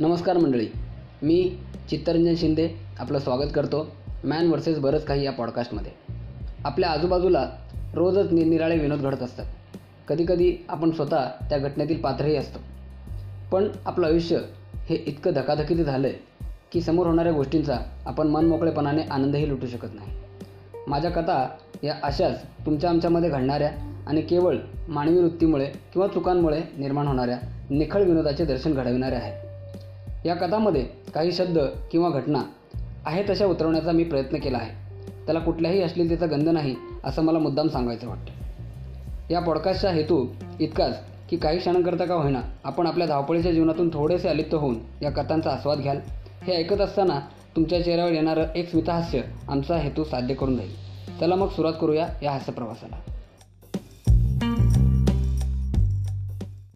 नमस्कार मंडळी. मी चित्तरंजन शिंदे आपलं स्वागत करतो मॅन वर्सेस बरंच काही या पॉडकास्टमध्ये. आपल्या आजूबाजूला रोजच निरनिराळे विनोद घडत असतात. कधीकधी आपण स्वतः त्या घटनेतील पात्रही असतो. पण आपलं आयुष्य हे इतकं धकाधकीचं झालं आहे की समोर होणाऱ्या गोष्टींचा आपण मनमोकळेपणाने आनंदही लुटू शकत नाही. माझ्या कथा या अशाच तुमच्या आमच्यामध्ये घडणाऱ्या आणि केवळ मानवी वृत्तीमुळे किंवा चुकांमुळे निर्माण होणाऱ्या निखळ विनोदाचे दर्शन घडविणाऱ्या आहेत. या कथामध्ये काही शब्द किंवा घटना आहे तशा उतरवण्याचा मी प्रयत्न केला आहे. त्याला कुठल्याही अश्लीलतेचा गंध नाही असं मला मुद्दाम सांगायचं वाटतं. या पॉडकास्टचा हेतू इतकाच की काही क्षणांकरता का होईना आपण आपल्या धावपळीच्या जीवनातून थोडेसे अलिप्त होऊन या कथांचा आस्वाद घ्याल. हे ऐकत असताना तुमच्या चेहऱ्यावर येणारं एक स्मितहास्य आमचा हेतू साध्य करून जाईल. चला मग सुरुवात करूया या हास्यप्रवासाला.